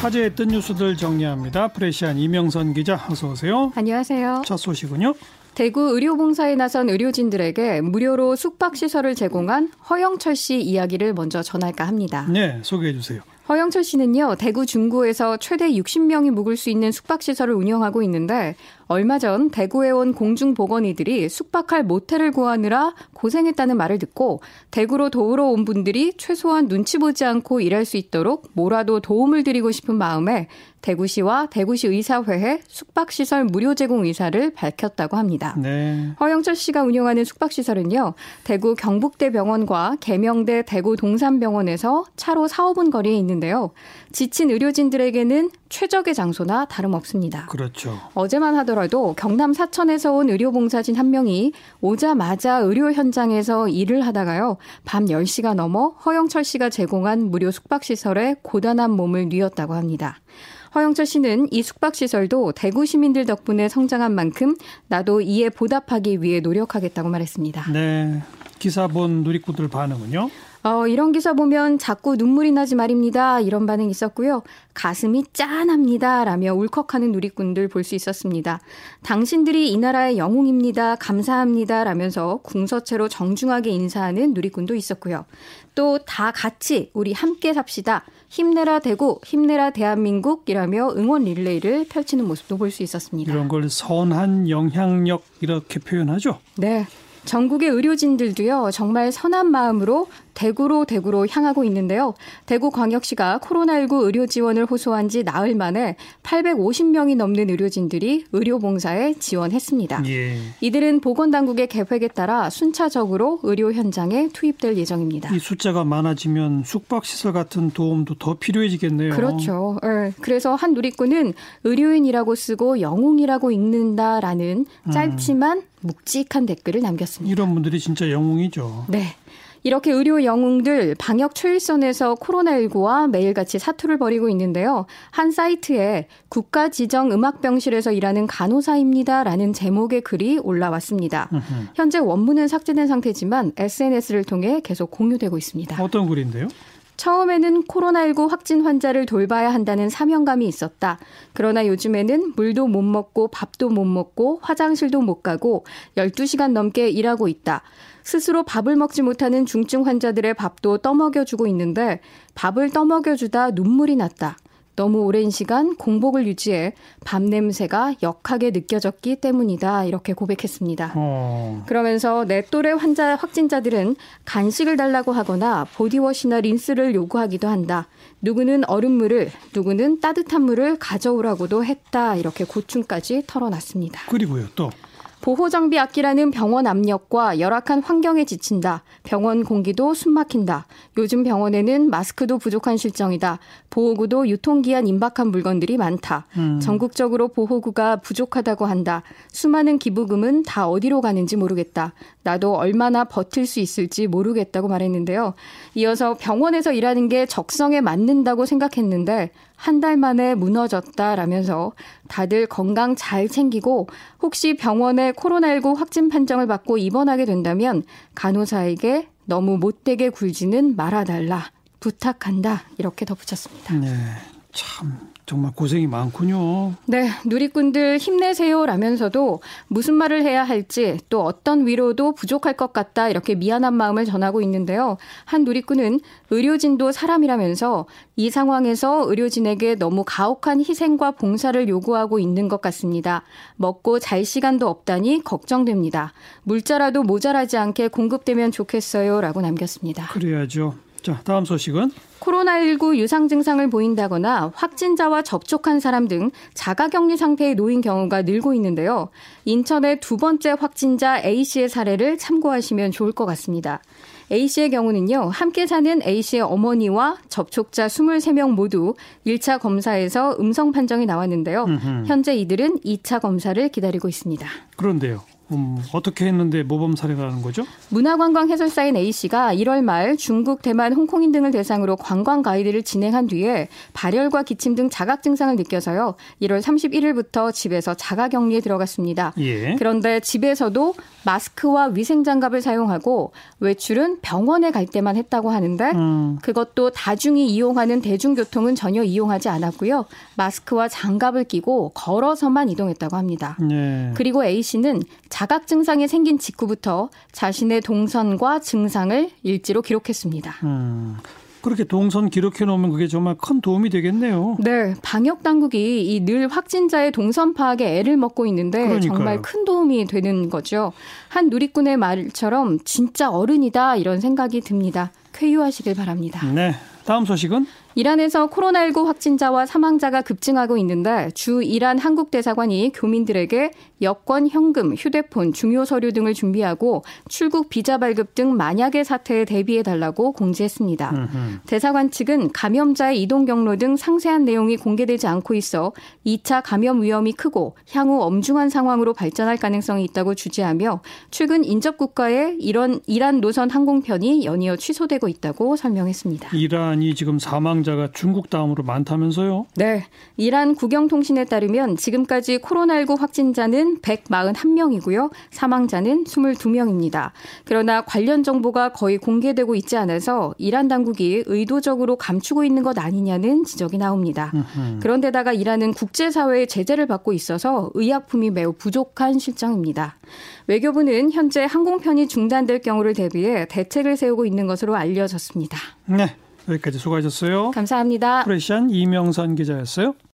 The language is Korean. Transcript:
화제했던 뉴스들 정리합니다. 프레시안 이명선 기자 어서 오세요. 안녕하세요. 첫 소식은요. 대구 의료봉사에 나선 의료진들에게 무료로 숙박시설을 제공한 허영철 씨 이야기를 먼저 전할까 합니다. 네, 소개해 주세요. 허영철 씨는요, 대구 중구에서 최대 60명이 묵을 수 있는 숙박시설을 운영하고 있는데, 얼마 전 대구에 온 공중보건의들이 숙박할 모텔을 구하느라 고생했다는 말을 듣고, 대구로 도우러 온 분들이 최소한 눈치 보지 않고 일할 수 있도록 뭐라도 도움을 드리고 싶은 마음에 대구시와 대구시 의사회에 숙박시설 무료 제공 의사를 밝혔다고 합니다. 네. 허영철 씨가 운영하는 숙박시설은요, 대구 경북대 병원과 계명대 대구 동산병원에서 차로 4, 5분 거리에 있는데요. 지친 의료진들에게는 최적의 장소나 다름없습니다. 그렇죠. 어제만 하더라도 경남 사천에서 온 의료봉사진 한 명이 오자마자 의료 현장에서 일을 하다가요. 밤 10시가 넘어 허영철 씨가 제공한 무료 숙박시설에 고단한 몸을 뉘었다고 합니다. 허영철 씨는 이 숙박시설도 대구 시민들 덕분에 성장한 만큼 나도 이에 보답하기 위해 노력하겠다고 말했습니다. 네. 기사 본 누리꾼들 반응은요? 어, 이런 기사 보면 자꾸 눈물이 나지 말입니다. 이런 반응이 있었고요. 가슴이 짠합니다. 라며 울컥하는 누리꾼들 볼 수 있었습니다. 당신들이 이 나라의 영웅입니다. 감사합니다. 라면서 궁서체로 정중하게 인사하는 누리꾼도 있었고요. 또 다 같이 우리 함께 삽시다. 힘내라 대구, 힘내라 대한민국이라며 응원 릴레이를 펼치는 모습도 볼 수 있었습니다. 이런 걸 선한 영향력 이렇게 표현하죠? 네. 전국의 의료진들도요, 정말 선한 마음으로 대구로 대구로 향하고 있는데요. 대구광역시가 코로나19 의료 지원을 호소한 지 나흘 만에 850명이 넘는 의료진들이 의료봉사에 지원했습니다. 예. 이들은 보건당국의 계획에 따라 순차적으로 의료 현장에 투입될 예정입니다. 이 숫자가 많아지면 숙박시설 같은 도움도 더 필요해지겠네요. 그렇죠. 네. 그래서 한 누리꾼은 의료인이라고 쓰고 영웅이라고 읽는다라는 음. 짧지만 음. 묵직한 댓글을 남겼습니다. 이런 분들이 진짜 영웅이죠. 네. 이렇게 의료 영웅들 방역 초일선에서 코로나19와 매일같이 사투를 벌이고 있는데요. 한 사이트에 국가 지정 음악병실에서 일하는 간호사입니다라는 제목의 글이 올라왔습니다. 현재 원문은 삭제된 상태지만 SNS를 통해 계속 공유되고 있습니다. 어떤 글인데요? 처음에는 코로나19 확진 환자를 돌봐야 한다는 사명감이 있었다. 그러나 요즘에는 물도 못 먹고 밥도 못 먹고 화장실도 못 가고 12시간 넘게 일하고 있다. 스스로 밥을 먹지 못하는 중증 환자들의 밥도 떠먹여주고 있는데 밥을 떠먹여주다 눈물이 났다. 너무 오랜 시간 공복을 유지해 밥 냄새가 역하게 느껴졌기 때문이다. 이렇게 고백했습니다. 어. 그러면서 내 또래 환자 확진자들은 간식을 달라고 하거나 보디워시나 린스를 요구하기도 한다. 누구는 얼음물을, 누구는 따뜻한 물을 가져오라고도 했다. 이렇게 고충까지 털어놨습니다. 그리고요, 또. 보호장비 아끼라는 병원 압력과 열악한 환경에 지친다. 병원 공기도 숨막힌다. 요즘 병원에는 마스크도 부족한 실정이다. 보호구도 유통기한 임박한 물건들이 많다. 음. 전국적으로 보호구가 부족하다고 한다. 수많은 기부금은 다 어디로 가는지 모르겠다. 나도 얼마나 버틸 수 있을지 모르겠다고 말했는데요. 이어서 병원에서 일하는 게 적성에 맞는다고 생각했는데 한 달 만에 무너졌다라면서 다들 건강 잘 챙기고 혹시 병원에 코로나19 확진 판정을 받고 입원하게 된다면 간호사에게 너무 못되게 굴지는 말아달라. 부탁한다. 이렇게 덧붙였습니다. 네. 참 정말 고생이 많군요. 네, 누리꾼들 힘내세요라면서도 무슨 말을 해야 할지 또 어떤 위로도 부족할 것 같다 이렇게 미안한 마음을 전하고 있는데요. 한 누리꾼은 의료진도 사람이라면서 이 상황에서 의료진에게 너무 가혹한 희생과 봉사를 요구하고 있는 것 같습니다. 먹고 잘 시간도 없다니 걱정됩니다. 물자라도 모자라지 않게 공급되면 좋겠어요라고 남겼습니다. 그래야죠. 자, 다음 소식은 코로나19 유상 증상을 보인다거나 확진자와 접촉한 사람 등 자가격리 상태에 놓인 경우가 늘고 있는데요. 인천의 두 번째 확진자 A씨의 사례를 참고하시면 좋을 것 같습니다. A씨의 경우는요, 함께 사는 A씨의 어머니와 접촉자 23명 모두 1차 검사에서 음성 판정이 나왔는데요. 현재 이들은 2차 검사를 기다리고 있습니다. 그런데요. 음, 어떻게 했는데 모범 사례가 나는 거죠? 문화관광 해설사인 A씨가 1월 말 중국, 대만, 홍콩인 등을 대상으로 관광 가이드를 진행한 뒤에 발열과 기침 등 자각 증상을 느껴서요. 1월 31일부터 집에서 자가 격리에 들어갔습니다. 예. 그런데 집에서도 마스크와 위생 장갑을 사용하고 외출은 병원에 갈 때만 했다고 하는데 음. 그것도 다중이 이용하는 대중교통은 전혀 이용하지 않았고요. 마스크와 장갑을 끼고 걸어서만 이동했다고 합니다. 네. 그리고 A 씨는 자각 증상이 생긴 직후부터 자신의 동선과 증상을 일지로 기록했습니다. 음. 그렇게 동선 기록해 놓으면 그게 정말 큰 도움이 되겠네요. 네, 방역 당국이 이 늘 확진자의 동선 파악에 애를 먹고 있는데 그러니까요. 정말 큰 도움이 되는 거죠. 한 누리꾼의 말처럼 진짜 어른이다 이런 생각이 듭니다. 쾌유하시길 바랍니다. 네. 다음 소식은 이란에서 코로나19 확진자와 사망자가 급증하고 있는데 주 이란 한국 대사관이 교민들에게 여권, 현금, 휴대폰, 중요 서류 등을 준비하고 출국 비자 발급 등 만약의 사태에 대비해 달라고 공지했습니다. 음흠. 대사관 측은 감염자의 이동 경로 등 상세한 내용이 공개되지 않고 있어 2차 감염 위험이 크고 향후 엄중한 상황으로 발전할 가능성이 있다고 주제하며 최근 인접 국가의 이런 이란 노선 항공편이 연이어 취소되고 있다고 설명했습니다. 이란이 지금 사망자가 중국 다음으로 많다면서요? 네. 이란 국영통신에 따르면 지금까지 코로나19 확진자는 141명이고요. 사망자는 22명입니다. 그러나 관련 정보가 거의 공개되고 있지 않아서 이란 당국이 의도적으로 감추고 있는 것 아니냐는 지적이 나옵니다. 그런데다가 이란은 국제사회의 제재를 받고 있어서 의약품이 매우 부족한 실정입니다. 외교부는 현재 항공편이 중단될 경우를 대비해 대책을 세우고 있는 것으로 알려졌습니다. 네. 여기까지 수고하셨어요. 감사합니다. 프레시안 이명선 기자였어요.